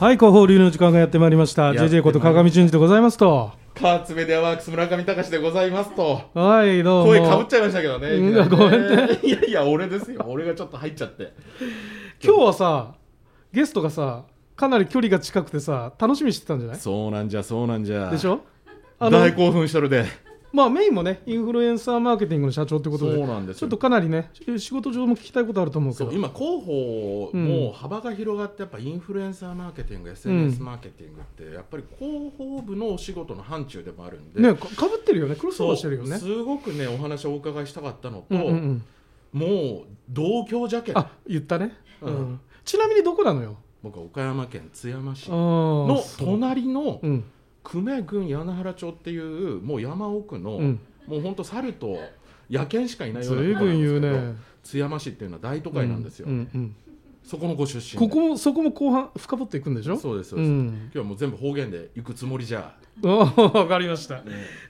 はい、広報流の時間がやってまいりました。JJ こと川上淳二でございますと。カーツメディアワークス村上隆でございますと。はい、どうも。声かぶっちゃいましたけどね。うんいきなりねごめんねいやいや、俺ですよ。俺がちょっと入っちゃって。今日はさ、ゲストがさ、かなり距離が近くてさ、楽しみにしてたんじゃない？そうなんじゃ、そうなんじゃ。でしょ？大興奮しとるで。まあメインもね、インフルエンサーマーケティングの社長ってことで、そうなんですよ。ちょっとかなりね、仕事上も聞きたいことあると思うけど。今広報も幅が広がってやっぱインフルエンサーマーケティング、SNS マーケティングってやっぱり広報部のお仕事の範疇でもあるんで、ね、かかぶってるよね、クロスオーバーしてるよね。すごくねお話をお伺いしたかったのと、うんうんうん、もう同郷じゃけん。あ言ったね、うん。うん。ちなみにどこなのよ？僕は岡山県津山市あのの隣のうん久米郡柳原町っていうもう山奥の、うん。もうほんと猿と野犬しかいないようなところなんですけどね津山市っていうのは大都会なんですよ、うんうんそこのご出身で。ここもそこも後半深掘っていくんでしょ？そうですそうです、ん、今日はもう全部方言で行くつもりじゃ、わかりました。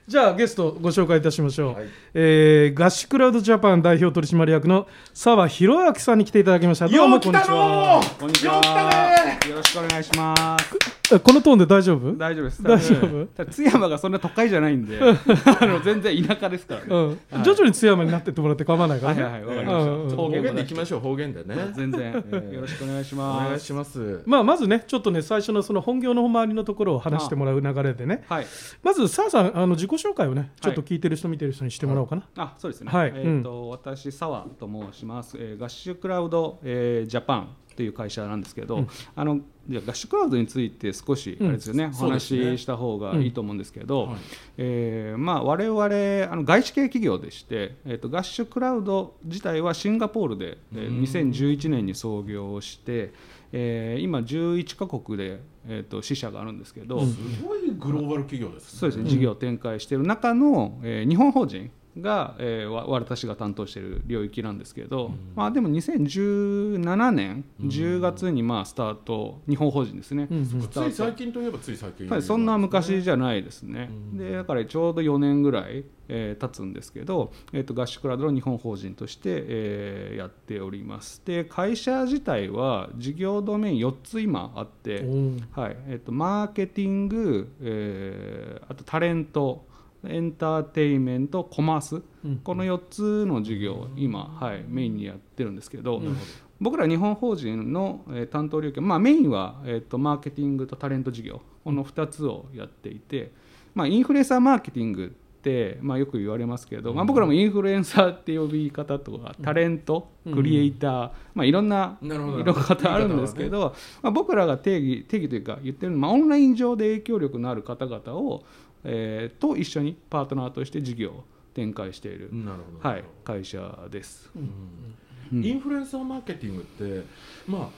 じゃあゲストご紹介いたしましょう、はい。えー、ガッシュクラウドジャパン代表取締役の澤弘明さんに来ていただきました。どうもこんにちは。こんにちは。よう来たねよろしくお願いします。えこのトーンで大丈夫？大丈夫です。大丈夫？ただ津山がそんな都会じゃないんで、あの全然田舎ですからね。うん、徐々に津山になってってもらって構わないからね、はいはいはい、わかりまうんうんした。方言でも行きましょう方言でね。全然、よろしくお願いしおます。願いします。まあ、まずねちょっとね最初のその本業の周りのところを話してもらう流れでね。はい。まず澤さんあの自己紹介をねちょっと聞いてる人見てる人にしてもらおうかな、あ、そうですね。はい。えっ、と、私澤と申します。えー、ガッシュクラウド、えー、ジャパン。という会社なんですけど、うん。あのじゃあガッシュクラウドについて少しあれですよね、うんお話しした方がいいと思うんですけど、はい。えーまあ、我々あの外資系企業でして、えー、とガッシュクラウド自体はシンガポールで、えーうん。2011年に創業して、えー今11カ国で、えー、と支社があるんですけど、うんすごいグローバル企業ですね。そうですね、事業を展開している中の、えー日本法人が、えーわ私が担当している領域なんですけど、まあ、でも2017年10月にまあスタート日本法人ですね、うんつい最近といえばつい最近やっぱりそんな昔じゃないですね、うんでだからちょうど4年ぐらい、えー経つんですけど、えー、と合宿クラウドの日本法人として、えーやっております。で会社自体は事業ドメイン4つ今あって、うんはいえー、とマーケティング、えーあとタレントエンターテインメントコマース、うん。この4つの事業を今、はい、メインにやってるんですけど、うん。僕ら日本法人の、えー担当領域は、まあ、メインは、えー、とマーケティングとタレント事業この2つをやっていて、まあ、インフルエンサーマーケティングって、まあ、よく言われますけど、まあ、僕らもインフルエンサーって呼び方とかタレント、うん。クリエイター、まあ、いろんな色方あるんですけど、まあ、僕らが定義定義というか言ってるのは、まあ、オンライン上で影響力のある方々を、えーと一緒にパートナーとして事業を展開している、なるほど。はい、会社です。うん。うん。インフルエンサーマーケティングってまあ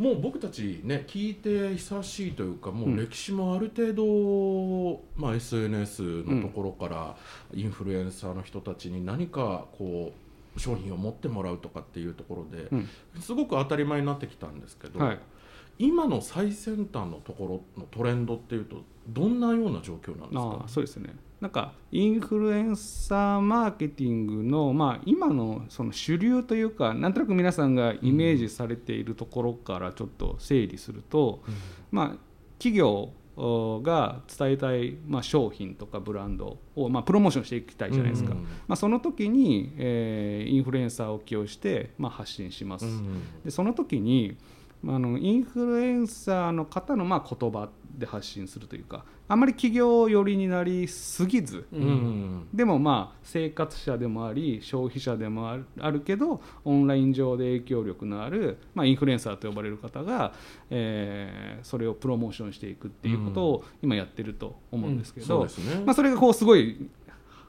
もう僕たちね聞いて久しいというかもう歴史もある程度、まあ、SNS のところからインフルエンサーの人たちに何かこう商品を持ってもらうとかっていうところで、うん。すごく当たり前になってきたんですけど、はい。今の最先端のところのトレンドっていうとどんなような状況なんですあか？あそうですね。なんかインフルエンサーマーケティングの、まあ、今のその主流というかなんとなく皆さんがイメージされているところからちょっと整理すると、まあ、企業おが伝えたい、まあ、商品とかブランドを、まあ、プロモーションしていきたいじゃないですか、うんまあ、その時に、えーインフルエンサーを起用して、まあ、発信します、うんでその時にまああのインフルエンサーの方のまあ言葉で発信するというかあまり企業寄りになりすぎず、うん。うんでもまあ生活者でもあり消費者でもあるけどオンライン上で影響力のある、まあ、インフルエンサーと呼ばれる方が、えーそれをプロモーションしていくっていうことを今やってると思うんですけど、そまあ、それがこうすごい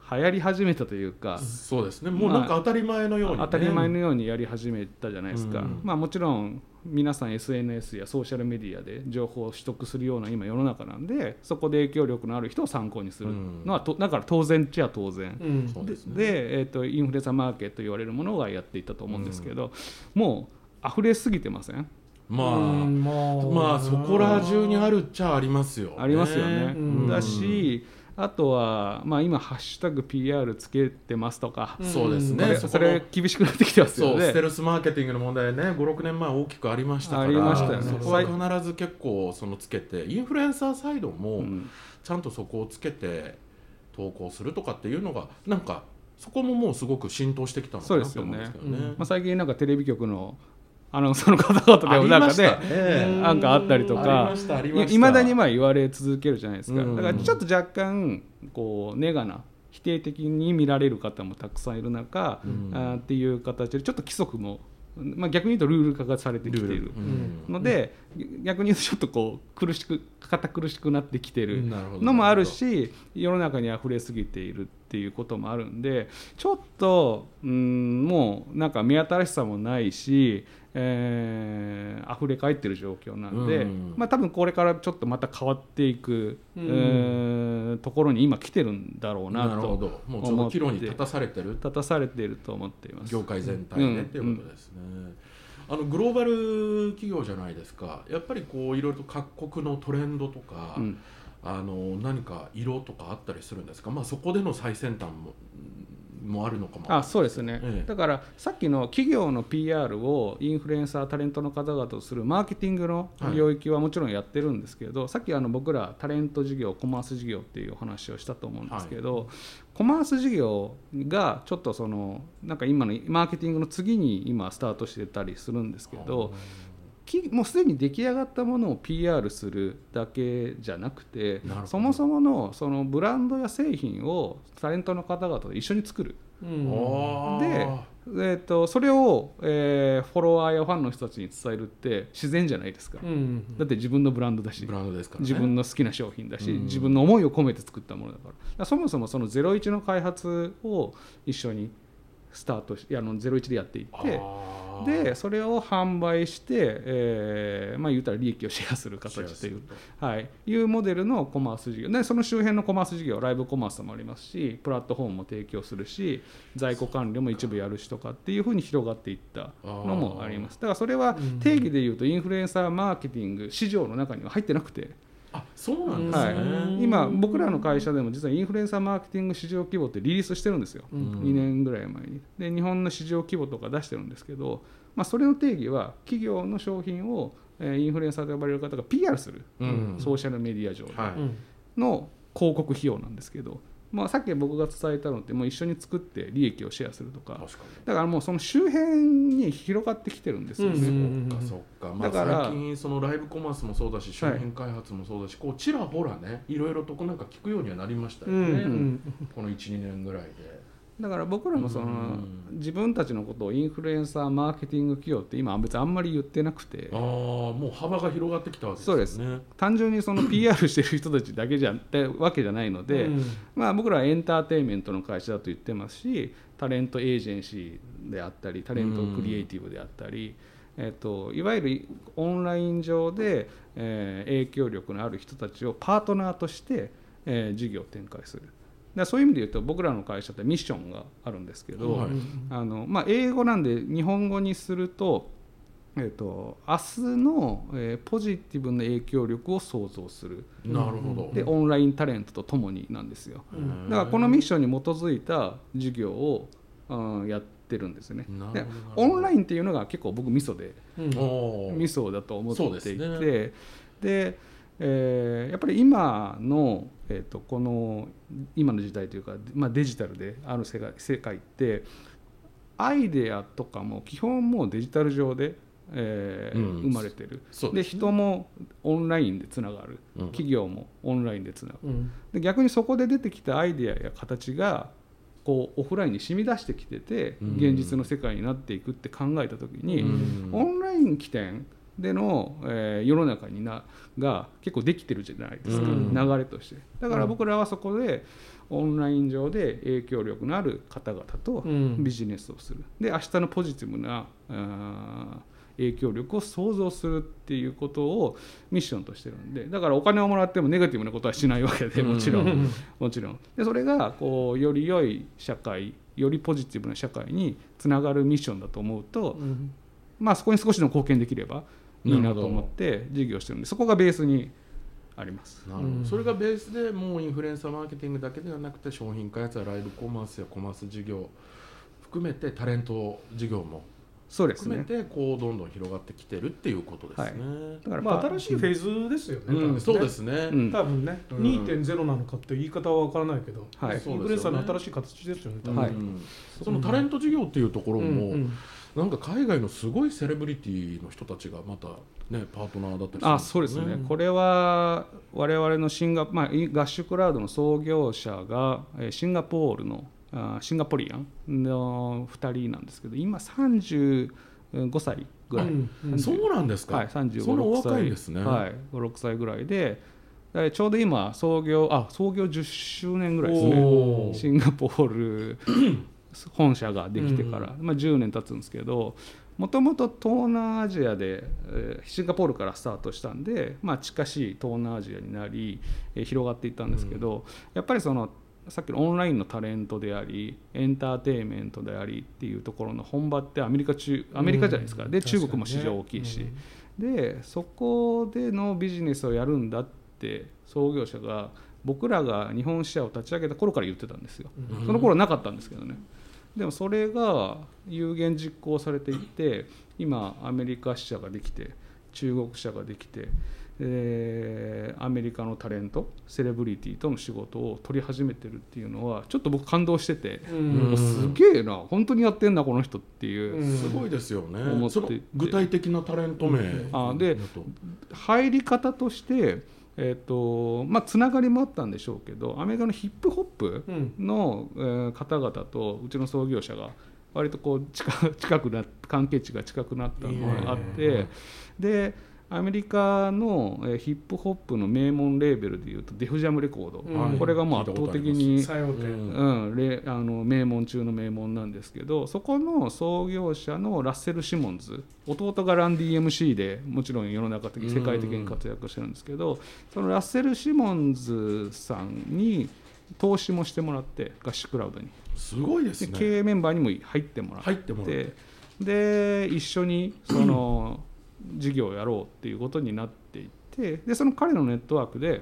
流行り始めたというか。そうですね。もうなんか当たり前のように、ね。当たり前のようにやり始めたじゃないですか、うん。まあ、もちろん皆さん SNS やソーシャルメディアで情報を取得するような今世の中なんでそこで影響力のある人を参考にするのはと、だから当然っちゃ当然、うん。ですね。で、えー、とインフルエンサーマーケットと言われるものがやっていったと思うんですけど、もう溢れすぎてません？まあ、うんまあ。まあそこら中にあるっちゃありますよ、ありますよね。うん。だしあとは、まあ、今「ハッシュタグ #PR つけてます」とか、そうですね。それ厳しくなってきてますよね。そうステルスマーケティングの問題ね56年前大きくありましたから。ありましたよね。そこは必ず結構そのつけてインフルエンサーサイドもうん。ちゃんとそこをつけて投稿するとかっていうのがなんかそこももうすごく浸透してきたのかなと思うんですけどね。まあ、最近なんかテレビ局のアナウンサーの方々でもなんかねねなんかあったりとあかいまだにまあ言われ続けるじゃないですか、うん。だからちょっと若干こうネガな否定的に見られる方もたくさんいる中、うん。あーっていう形でちょっと規則も、まあ、逆に言うとルール化がされてきているうん。ので、逆に言うとちょっとこう苦しく堅苦しくなってきてるのもあるし世の中に溢れすぎているっていうこともあるんでちょっとうんもうなんか目新しさもないし、えー、溢れ返ってる状況なんで、うん。まあ、多分これからちょっとまた変わっていく、うん。えーところに今来てるんだろうななるほとど。もうちょうど岐路に立たされてる。立たされていると思っています。業界全体でうん。っていうことですね、あのグローバル企業じゃないですか。やっぱりこういろいろと各国のトレンドとか、うん。あの何か色とかあったりするんですか？まあそこでの最先端ももあるのかも。あそうですね、ええ。だからさっきの企業の PR をインフルエンサータレントの方々とするマーケティングの領域はもちろんやってるんですけど、さっきあの僕らタレント事業コマース事業っていうお話をしたと思うんですけど、コマース事業がちょっとそのなんか今のマーケティングの次に今スタートしてたりするんですけど、きもうすでに出来上がったものを PR するだけじゃなくてそもそものそのブランドや製品をタレントの方々と一緒に作る。うん。あー。でえー、とそれを、えーフォロワーやファンの人たちに伝えるって自然じゃないですか、うんだって自分のブランドだしブランドですから、ね、自分の好きな商品だし、うん。自分の思いを込めて作ったものだから。だからそもそもその01の開発を一緒にスタートしあの01でやっていってでそれを販売して、えーまあ言うたら利益をシェアする形というはい、いうモデルのコマース事業。でその周辺のコマース事業ライブコマースもありますしプラットフォームも提供するし在庫管理も一部やるしとかっていうふうに広がっていったのもあります。だからそれはうん。定義でいうとインフルエンサーマーケティング市場の中には入ってなくて、あそうなんですね、はい、今僕らの会社でも実はインフルエンサーマーケティング市場規模ってリリースしてるんですよ、うん。2年ぐらい前に。で日本の市場規模とか出してるんですけど、まあ、それの定義は企業の商品を、えーインフルエンサーと呼ばれる方が PR する、うん。ソーシャルメディア上の広告費用なんですけど、まあ、さっき僕が伝えたのってもう一緒に作って利益をシェアするとか。確かに。だからもうその周辺に広がってきてるんですよね。うんそっかそっか、まあ、だから最近そのライブコマースもそうだし商品開発もそうだし、こうちらほらねいろいろとこうなんか聞くようにはなりましたよね、うんうん。この12年ぐらいでだから僕らもその、うん。自分たちのことをインフルエンサーマーケティング企業って今別にあんまり言ってなくて。ああもう幅が広がってきたわけですよね。そう単純にその PR してる人たちだけじゃってわけじゃないので、うん。まあ、僕らはエンターテインメントの会社だと言ってますしタレントエージェンシーであったりタレントクリエイティブであったり、えっといわゆるオンライン上で、えー影響力のある人たちをパートナーとして、えー事業を展開する。だそういう意味で言うと僕らの会社ってミッションがあるんですけど、はい。あのまあ、英語なんで日本語にすると,、えー、と明日の、えーポジティブな影響力を創造する。なるほど。でオンラインタレントとともになんですよ。うん。だからこのミッションに基づいた事業を、うんやってるんですね。でオンラインっていうのが結構僕ミソでうん。ミソだと思っていてそうですで,、えーやっぱり今の、えー、とこの今の時代というか、まあ、デジタルである世界世界ってアイデアとかも基本もうデジタル上で、えーうん。生まれてる。でね。人もオンラインでつながる。うん。企業もオンラインでつながる。うん。で逆にそこで出てきたアイデアや形がこうオフラインに染み出してきててうん。現実の世界になっていくって考えた時に、うん。オンライン起点での、えー世の中になが結構できてるじゃないですか、うん。流れとして。だから僕らはそこでオンライン上で影響力のある方々とうん。ビジネスをする。で明日のポジティブな影響力を創造するっていうことをミッションとしてるんでだからお金をもらってもネガティブなことはしないわけでもちろん、うん。もちろん。でそれがこうより良い社会よりポジティブな社会につながるミッションだと思うと、うん。まあそこに少しでも貢献できればいいなと思って事業してるんでそこがベースにあります。なるほど。うん。それがベースでもうインフルエンサーマーケティングだけではなくて商品開発やライブコマースやコマース事業含めてタレント事業もそうですね。含めてこうどんどん広がってきてるっていうことですね。だからまあ新しいフェーズですよね、多分うん、ね。そうですね。うん。多分ね、うん。2.0なのかって言い方は分からないけど、はい。インフルエンサーの新しい形ですよね、多分。はい。うん。そのタレント事業っていうところも、うんうんなんか海外のすごいセレブリティの人たちがまたねパートナーだったりあそうですね、これは我々のシンガ、まあ、い合宿クラウドの創業者がえーシンガポールのあシンガポリアンの2人なんですけど今35歳ぐらい、うんうん。そうなんですか？はい、35そんなお6歳。若いんですね。はい、56歳ぐらいででちょうど今創業あ創業10周年ぐらいですおねー。シンガポール本社ができてから、まあ、10年経つんですけどもともと東南アジアで、えーシンガポールからスタートしたんで、まあ、近しい東南アジアになり、えー広がっていったんですけど、やっぱりそのさっきのオンラインのタレントでありエンターテインメントでありっていうところの本場ってアメリカ中アメリカじゃないですか、で中国も市場大きいし、でそこでのビジネスをやるんだって創業者が僕らが日本支社を立ち上げた頃から言ってたんですよ、うん。その頃はなかったんですけどねでもそれが有言実行されていって今アメリカ支社ができて中国支社ができてでアメリカのタレントセレブリティとの仕事を取り始めてるっていうのはちょっと僕感動してて、すげえな本当にやってんだこの人っていう、うんすごいですよね。思ってその具体的なタレント名あで入り方として、えーとまあ、つながりもあったんでしょうけどアメリカのヒップホップうん。の、えー方々とうちの創業者が割とこう近近くな関係値が近くなったのがあっていいね。でアメリカの、えーヒップホップの名門レーベルでいうとデフジャムレコード、うん。これがもう圧倒的にうん。うあの名門中の名門なんですけどそこの創業者のラッセル・シモンズ。弟がランディ MC でもちろん世の中的世界的に活躍してるんですけどそのラッセル・シモンズさんに投資もしてもらって合宿クラウドに。すごいですね。で経営メンバーにも入ってもらって。入ってもらって。で一緒にその事業をやろうっていうことになっていってでその彼のネットワークで、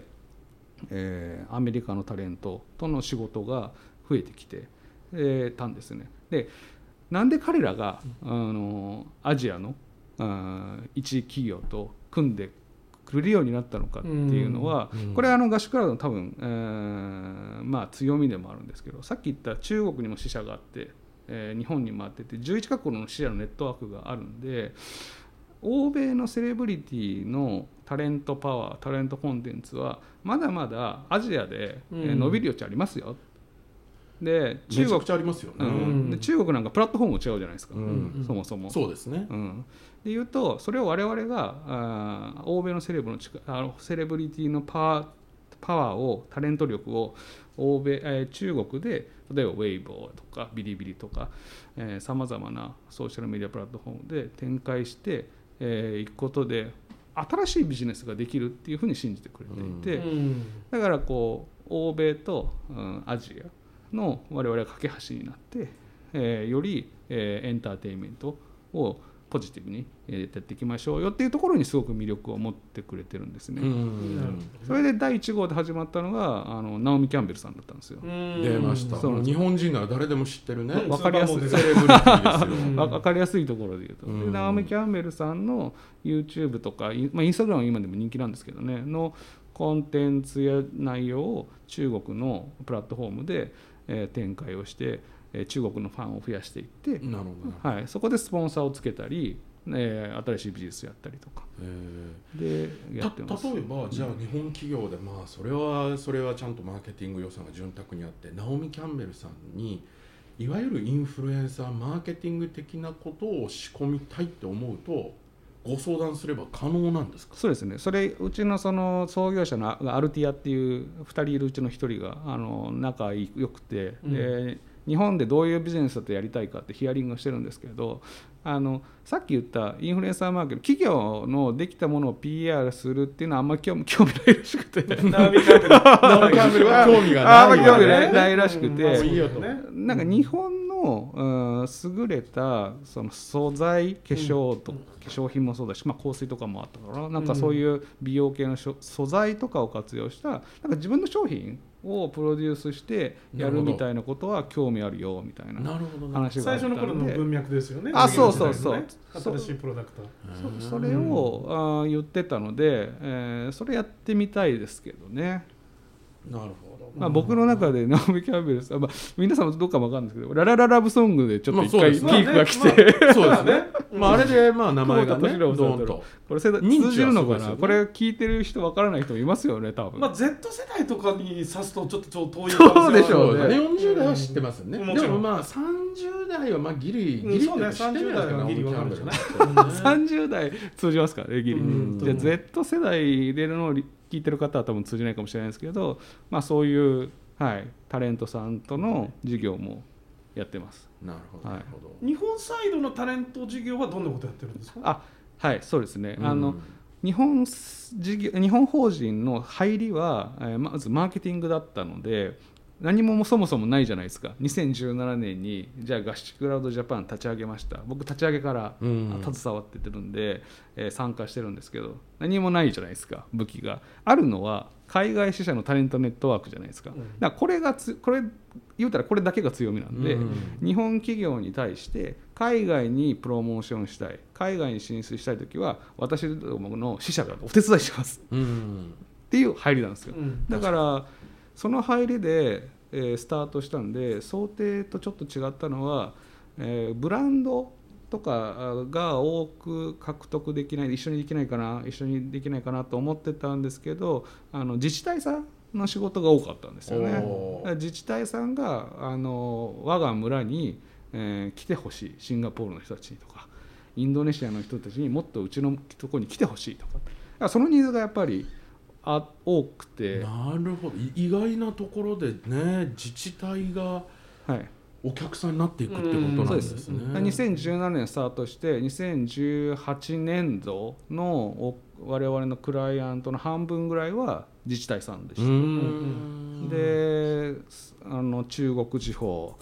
えーアメリカのタレントとの仕事が増えてきて、えーたんですね。でなんで彼らがあのアジアのあー一企業と組んでくれるようになったのかっていうのは、うんこれはあの合宿クラウドの多分、えーまあ、強みでもあるんですけどさっき言った中国にも支社があって、えー日本にもあってて11カ国の支社のネットワークがあるんで欧米のセレブリティのタレントパワータレントコンテンツはまだまだアジアで、伸びる余地ありますよ。でめちゃ中国くちゃありますよね。うんで中国なんかプラットフォームも違うじゃないですか、うんそもそも。そうですね。うん、で言うとそれを我々があー欧米のセレブの力あのセレブリティのパワーパワーをタレント力を欧米、えー中国で例えばウェイボーとかビリビリとかさまざまなソーシャルメディアプラットフォームで展開してい、えーくことで新しいビジネスができるっていうふうに信じてくれていて、うん。だからこう欧米と、うんアジアの我々は架け橋になって、えーより、えーエンターテインメントをポジティブにえーやっていきましょうよっていうところにすごく魅力を持ってくれてるんですね。それで第1号で始まったのがあのナオミ・キャンベルさんだったんですよ。うん。出ました。日本人なら誰でも知ってるね。わかりやすい。セ かりやすいところで言うと、うん。でナオミ・キャンベルさんの YouTube とか、インまあ、インスタグラムは今でも人気なんですけどね。のコンテンツや内容を中国のプラットフォームで、えー展開をして、えー中国のファンを増やしていって、なるほど。はい、そこでスポンサーをつけたり、えー新しいビジネスやったりとか。えでーやってます。た例えばじゃあ日本企業でまあそれはそれはちゃんとマーケティング予算が潤沢にあってナオミ・キャンベルさんにいわゆるインフルエンサーマーケティング的なことを仕込みたいって思うとご相談すれば可能なんですか？そうですね。それうちのその創業者のアルティアっていう2人いるうちの1人があの仲良くて、うん。で日本でどういうビジネスだとやりたいかってヒアリングをしてるんですけどあのさっき言ったインフルエンサーマーケット企業のできたものを PR するっていうのはあんまり興味興味ないらしくて。興味があんまり興味ないないないらしくて、うん。まあいいよと。ね。なんか日本の、うん、優れたその素材化粧と、化粧品もそうだし、まあ、香水とかもあったからなんかそういう美容系のしょ素材とかを活用したなんか自分の商品をプロデュースしてやるみたいなことは興味あるよみたいな話があった最初の頃のんで文脈ですよね。あそうそうそう。ね。新しいプロダクト。そそれをあー言ってたので、えーそれやってみたいですけどね。なるほどまあ、僕の中でナオミ・キャンベルさん、まあ、皆さんもどうかも分かんないですけど「ララララブソング」でちょっと一回ピークが来て、そうですね。まああれでまあ名前がねドーンと。これ通じるのかな、ね。これ聞いてる人分からない人もいますよね多分、まあ Z 世代とかに指すとちょっと遠いそうでしょうね。ね。40代は知ってますよね。うん。もちろん。でもまあ30代はまあギリギリうんそうね知ってるんじゃないですか30代はギリわかるんじゃない30代通じますからねギリ、うん。じゃあ Z 世代での聞いてる方は多分通じないかもしれないですけど、まあ、そういう、はい、タレントさんとの授業もやってます。なるほどるほど。日本サイドのタレント事業はどんなことやってるんですか？あはいそうですね、あのうん日本事業日本法人の入りは、えーまずマーケティングだったので何もそもそもないじゃないですか。2017年にじゃあ合宿クラウドジャパン立ち上げました。僕立ち上げからうん。携わっててるんで、えー参加してるんですけど何もないじゃないですか武器が。あるのは海外支社のタレントネットワークじゃないですか,、ん。だからこれがつこれ言うたらこれだけが強みなんで、うん。日本企業に対して海外にプロモーションしたい海外に進出したい時は私どもの支社がお手伝いします。うん。っていう入りなんですよ、うん。だからその入りで、えースタートしたんで想定とちょっと違ったのは、えーブランドとかが多く獲得できない一緒にできないかな一緒にできないかなと思ってたんですけどあの自治体さんの仕事が多かったんですよね。自治体さんがあの我が村に、えー来てほしいシンガポールの人たちにとかインドネシアの人たちにもっとうちのところに来てほしいとかそのニーズがやっぱりあ多くて、なるほど。い意外なところでね自治体がはい、お客さんになっていくってことなんですね。うんだから2017年スタートして2018年度のお我々のクライアントの半分ぐらいは自治体さんでしうた。ん。であの中国地方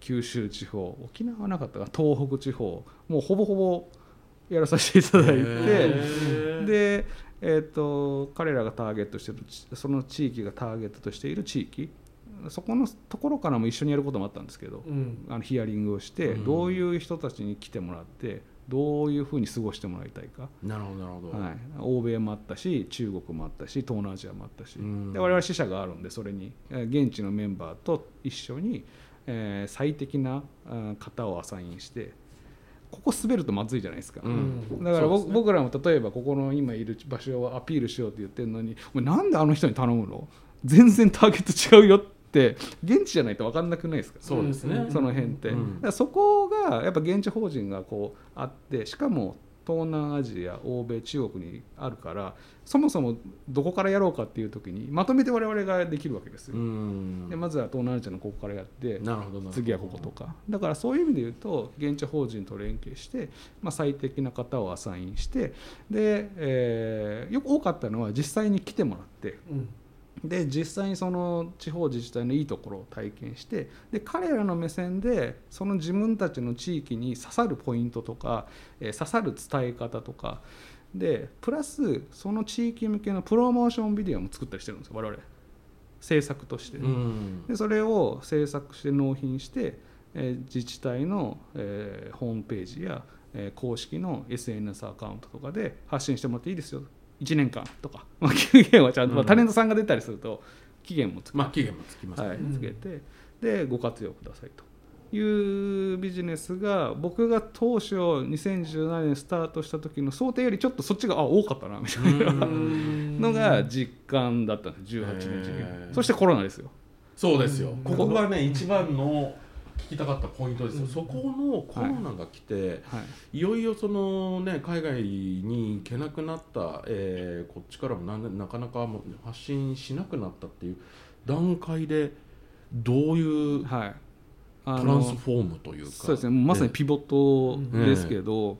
九州地方沖縄はなかったか東北地方もうほぼほぼやらさせていただいてで、えー、と彼らがターゲットしてるその地域がターゲットとしている地域。そこのところからも一緒にやることもあったんですけど、うん。あのヒアリングをして、うん。どういう人たちに来てもらってどういうふうに過ごしてもらいたいか、なるほどなるほど。はい、欧米もあったし中国もあったし東南アジアもあったし、うん。で我々支社があるんでそれにえー現地のメンバーと一緒に、えー最適な方をアサインしてここ滑るとまずいじゃないですか。うん。だから僕,、ね。僕らも例えばここの今いる場所をアピールしようって言ってるのに「お前なんであの人に頼むの？全然ターゲット違うよ」って現地じゃないと分かんなくないですか。そうですね。その辺って、うん。だからそこがやっぱ現地法人がこうあってしかも東南アジア欧米中国にあるからそもそもどこからやろうかっていう時にまとめて我々ができるわけですよ、うん。でまずは東南アジアのここからやって次はこことか。だからそういう意味で言うと現地法人と連携して、まあ、最適な方をアサインしてで、えーよく多かったのは実際に来てもらってうんで実際にその地方自治体のいいところを体験してで彼らの目線でその自分たちの地域に刺さるポイントとか、えー刺さる伝え方とかでプラスその地域向けのプロモーションビデオも作ったりしてるんですよ我々。制作として。うん。でそれを制作して納品して、えー自治体の、えーホームページや、えー公式の SNS アカウントとかで発信してもらっていいですよ1年間とか、まあ、期限はちゃんと、まあうん。タレントさんが出たりすると期限もつけ,、まあ期限もつきますね。はいうん。つけて。でご活用くださいというビジネスが僕が当初2017年スタートした時の想定よりちょっとそっちがあ多かったなみたいな。うん。のが実感だったんです。18年そしてコロナですよ。そうですよ。うん。ここがね一番の聞きたかったポイントですよ。そこのコロナが来て、はい。い、よいよそのね海外に行けなくなった、えーこっちからもなんなかなか発信しなくなったっていう段階でどういうはい。あトランスフォームというか。そうですね。まさにピボットですけど、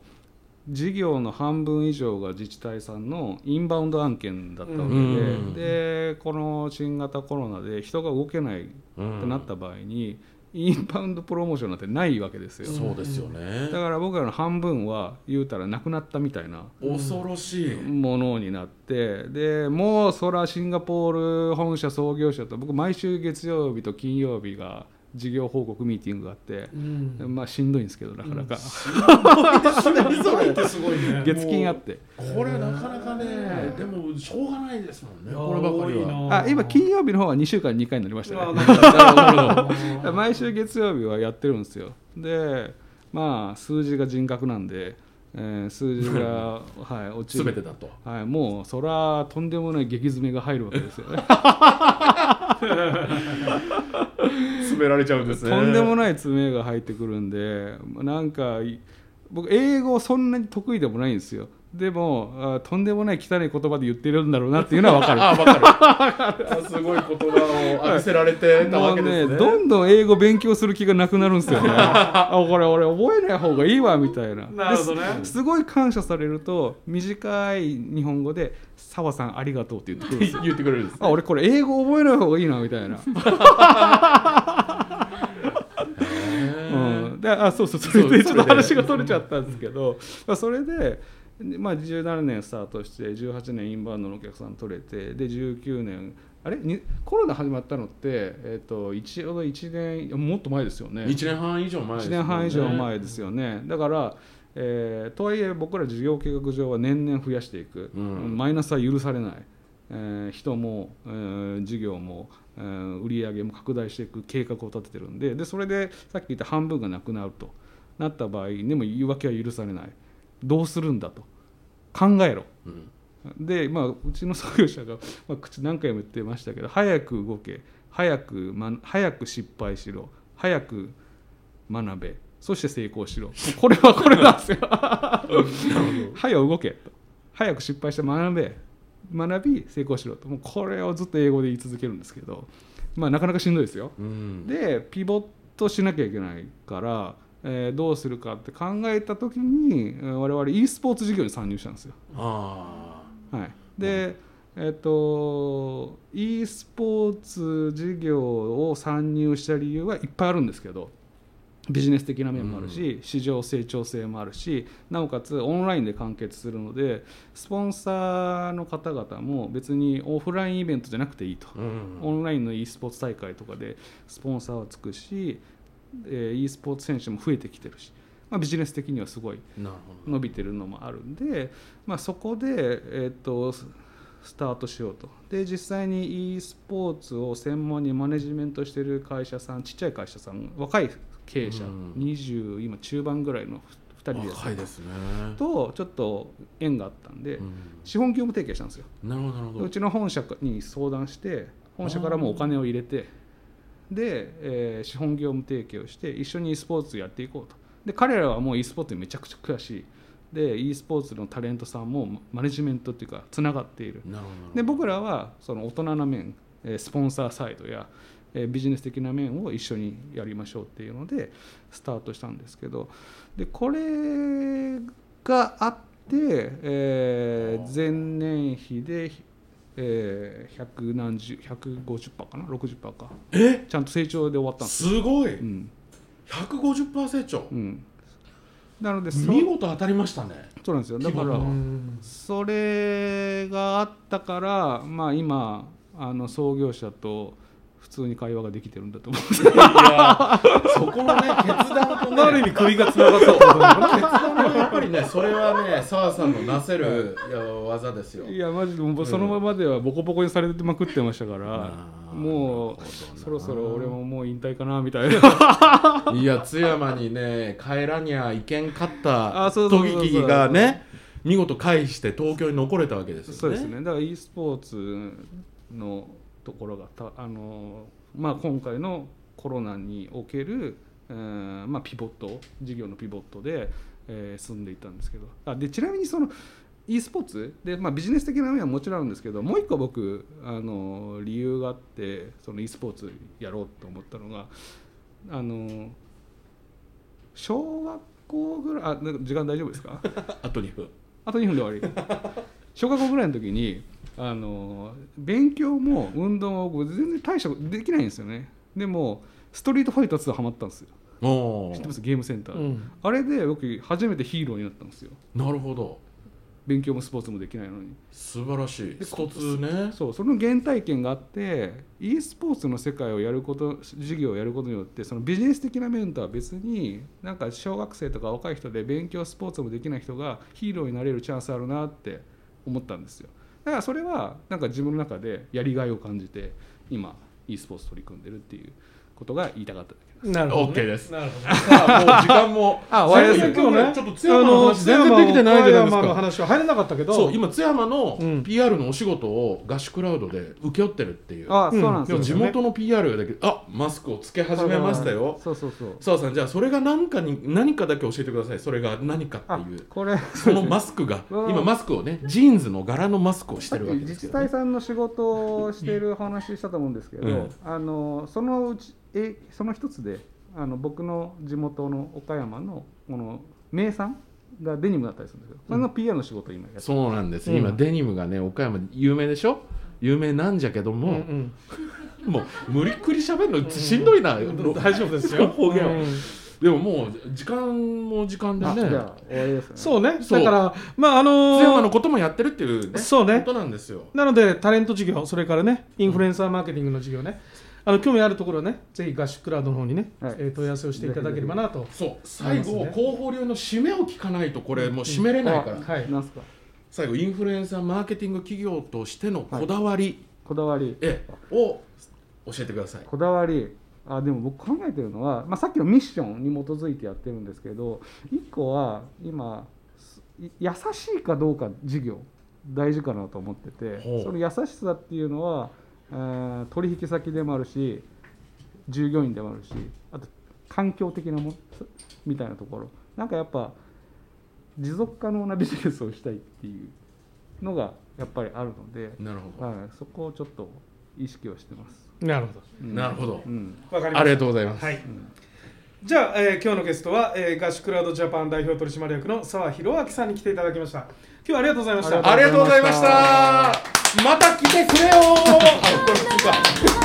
事業の半分以上が自治体さんのインバウンド案件だったわけで、うん。でこの新型コロナで人が動けないってなった場合に、インバウンドプロモーションなんてないわけですよ、そうですよね。だから僕らの半分は言うたらなくなったみたいな。恐ろしい。ものになって。でもうそらシンガポール本社創業者と僕毎週月曜日と金曜日が事業報告ミーティングがあって、うん。まあしんどいんですけどなかなか、それってすごいね。月金あって。これなかなかねでもしょうがないですもんねこればかり多いはなあ今金曜日の方は2週間に2回になりましたね。毎週月曜日はやってるんですよ。でまあ数字が人格なんで、えー数字が、はい、落ちる。全てだと。はい、もうそらとんでもない激詰めが入るわけですよね。詰められちゃうんですね。とんでもない詰めが入ってくるんでなんかい僕英語そんなに得意でもないんですよでもあとんでもない汚い言葉で言ってるんだろうなっていうのは分かる。あ分かる。あすごい言葉を浴びせられてたわけですね。どんどん英語勉強する気がなくなるんですよね。あこれ俺覚えない方がいいわみたいな。なるほどね。ですすごい感謝されると短い日本語で「澤さんありがとう」って言ってくるんですよ。言ってくれるんですあ俺これ英語覚えない方がいいなみたいな、うん、であそうそうそれで。ちょっと話が取れちゃったんですけど、まあ、それで、まあ、17年スタートして18年インバウンドのお客さん取れてで19年あれ？にコロナ始まったのって、えっと一応1年もっと前ですよね。1年半以上前です1ね。年半以上前ですよね。だから、えーとはいえ僕ら事業計画上は年々増やしていく、うん。マイナスは許されない、えー人も、えー事業も、えー売り上げも拡大していく計画を立ててるんででそれでさっき言った半分がなくなるとなった場合でも言い訳は許されないどうするんだと。考えろ。うん。で、まあ、うちの創業者が、まあ、口何回も言ってましたけど早く動け早く,、ま、早く失敗しろ早く学べそして成功しろ。これは これなんですよ。早く動けと。早く失敗して学べ学び成功しろと。もうこれをずっと英語で言い続けるんですけど、まあ、なかなかしんどいですよ。うん。でピボットしなきゃいけないから、えーどうするかって考えた時にえー我々 e スポーツ事業に参入したんですよ。あはい、で、えっと e スポーツ事業を参入した理由はいっぱいあるんですけどビジネス的な面もあるし、市場成長性もあるしなおかつオンラインで完結するのでスポンサーの方々も別にオフラインイベントじゃなくていいと、あうん。オンラインの e スポーツ大会とかでスポンサーをつくし、えー e スポーツ選手も増えてきてるし、まあ、ビジネス的にはすごい伸びてるのもあるんで、まあ、そこで、えっとススタートしようと。で実際に e スポーツを専門にマネジメントしてる会社さんちっちゃい会社さん若い経営者、うん。20今中盤ぐらいの2人どでですね。とちょっと縁があったんで、うん。資本業務提携したんですよ。なるほどなるほど。うちの本社に相談して本社からもお金を入れてで、えー資本業務提携をして一緒に e スポーツやっていこうと。で彼らはもう e スポーツにめちゃくちゃ詳しい。で e スポーツのタレントさんもマネジメントっていうかつながっている。で僕らはその大人な面えースポンサーサイドやえービジネス的な面を一緒にやりましょうっていうのでスタートしたんですけど。でこれがあって、えー。前年比で、えー、100何十150%かな？60%か。え？ちゃんと成長で終わったんですよ、すごい。うん。150%成長。うん、なのでそ見事当たりましたね。そうなんですよ。だからうん。それがあったから、まあ、今あの創業者と普通に会話ができてるんだと思う。そこのね決断とね。ある意味首がつながった決断のやっぱりねそれはね澤さんのなせる技ですよ。いやマジでそのままではボコボコにされてまくってましたから、もうそろそろ俺ももう引退かなみたいな。いや津山にね帰らにゃいけんかった時がね見事返して東京に残れたわけですよね。そうですね。だから e スポーツのところがたあの、まあ、今回のコロナにおける、えーまあ、ピボット事業のピボットで、えー進んでいったんですけど。あでちなみにその e スポーツで、まあ、ビジネス的な面はもちろんあるんですけどもう一個僕あの理由があってその e スポーツやろうと思ったのがあの小学校ぐらいあ時間大丈夫ですか？あと2分。あと2分で終わり。小学校ぐらいの時にあの勉強も運動も僕全然大したことできないんですよね。でもストリートファイター2ハマったんですよ。お知ってます？ゲームセンター。で、うん。あれで僕初めてヒーローになったんですよ。なるほど。勉強もスポーツもできないのに。素晴らしい。で一つね。そうその原体験があって e スポーツの世界をやること授業をやることによってそのビジネス的な面とは別になんか小学生とか若い人で勉強スポーツもできない人がヒーローになれるチャンスあるなって思ったんですよだからそれはなんか自分の中でやりがいを感じて今 e スポーツ取り組んでるっていうことが言いたかっただけ。なるほど、ね。OK です。なるほど。さあもう時間も あ終わりです。今日ね、ちょっと津山の話全然できてないじゃないです津山のか話は入れなかったけど、そう今津山のうん。PR のお仕事を合宿ラウドで請け負ってるっていう。あうんそうなんですよ、地元の PR ができるあマスクをつけ始めましたよ。そうそうそう。澤さんじゃあそれが何かに何かだけ教えてください。それが何かあっていう。これ。そのマスクが うん。今マスクをねジーンズの柄のマスクをしてるわけです自治けど、ね。体、さんの仕事をしている話したと思うんですけど、うん。あのそのうちえその一つであの僕の地元の岡山のこの名産がデニムだったりするんですよ。それの PR の仕事を今やってる、そうなんです、うん。今デニムがね岡山有名でしょ？有名なんじゃけどうんも、うん。もう無理くり喋るのしんどいな、大丈夫ですよ。方言を。うん。でももう時間も時間でね。あじゃあ終わりですね。そうね。そう。だから、まああのー津山のこともやってるっていうねそうね。ことなんですよ。なのでタレント事業、それからね、インフルエンサーマーケティングの事業ね、あの興味あるところはね、ぜひ合宿クラウドの方にね、はい。えー問い合わせをしていただければなと。そう。最後、広報流の締めを聞かないとこれもう締めれないから、はい。なんすか。最後インフルエンサーマーケティング企業としてのこだわり、こだわり。えを教えてください。こだわり。あでも僕考えてるのは、まあ、さっきのミッションに基づいてやってるんですけど一個は今優しいかどうか事業大事かなと思っててその優しさっていうのは、えー取引先でもあるし従業員でもあるしあと環境的なものみたいなところなんかやっぱ持続可能なビジネスをしたいっていうのがやっぱりあるので、なるほど、はい、そこをちょっと意識をしてます。なるほうんなるほどうんかりました。ありがとうございます、はい。じゃあ、えー今日のゲストは、えー、合宿クラウドジャパン代表取締役の澤弘明さんに来ていただきました。今日はありがとうございました。ありがとうございましたまた来てくれよあこれ普通か。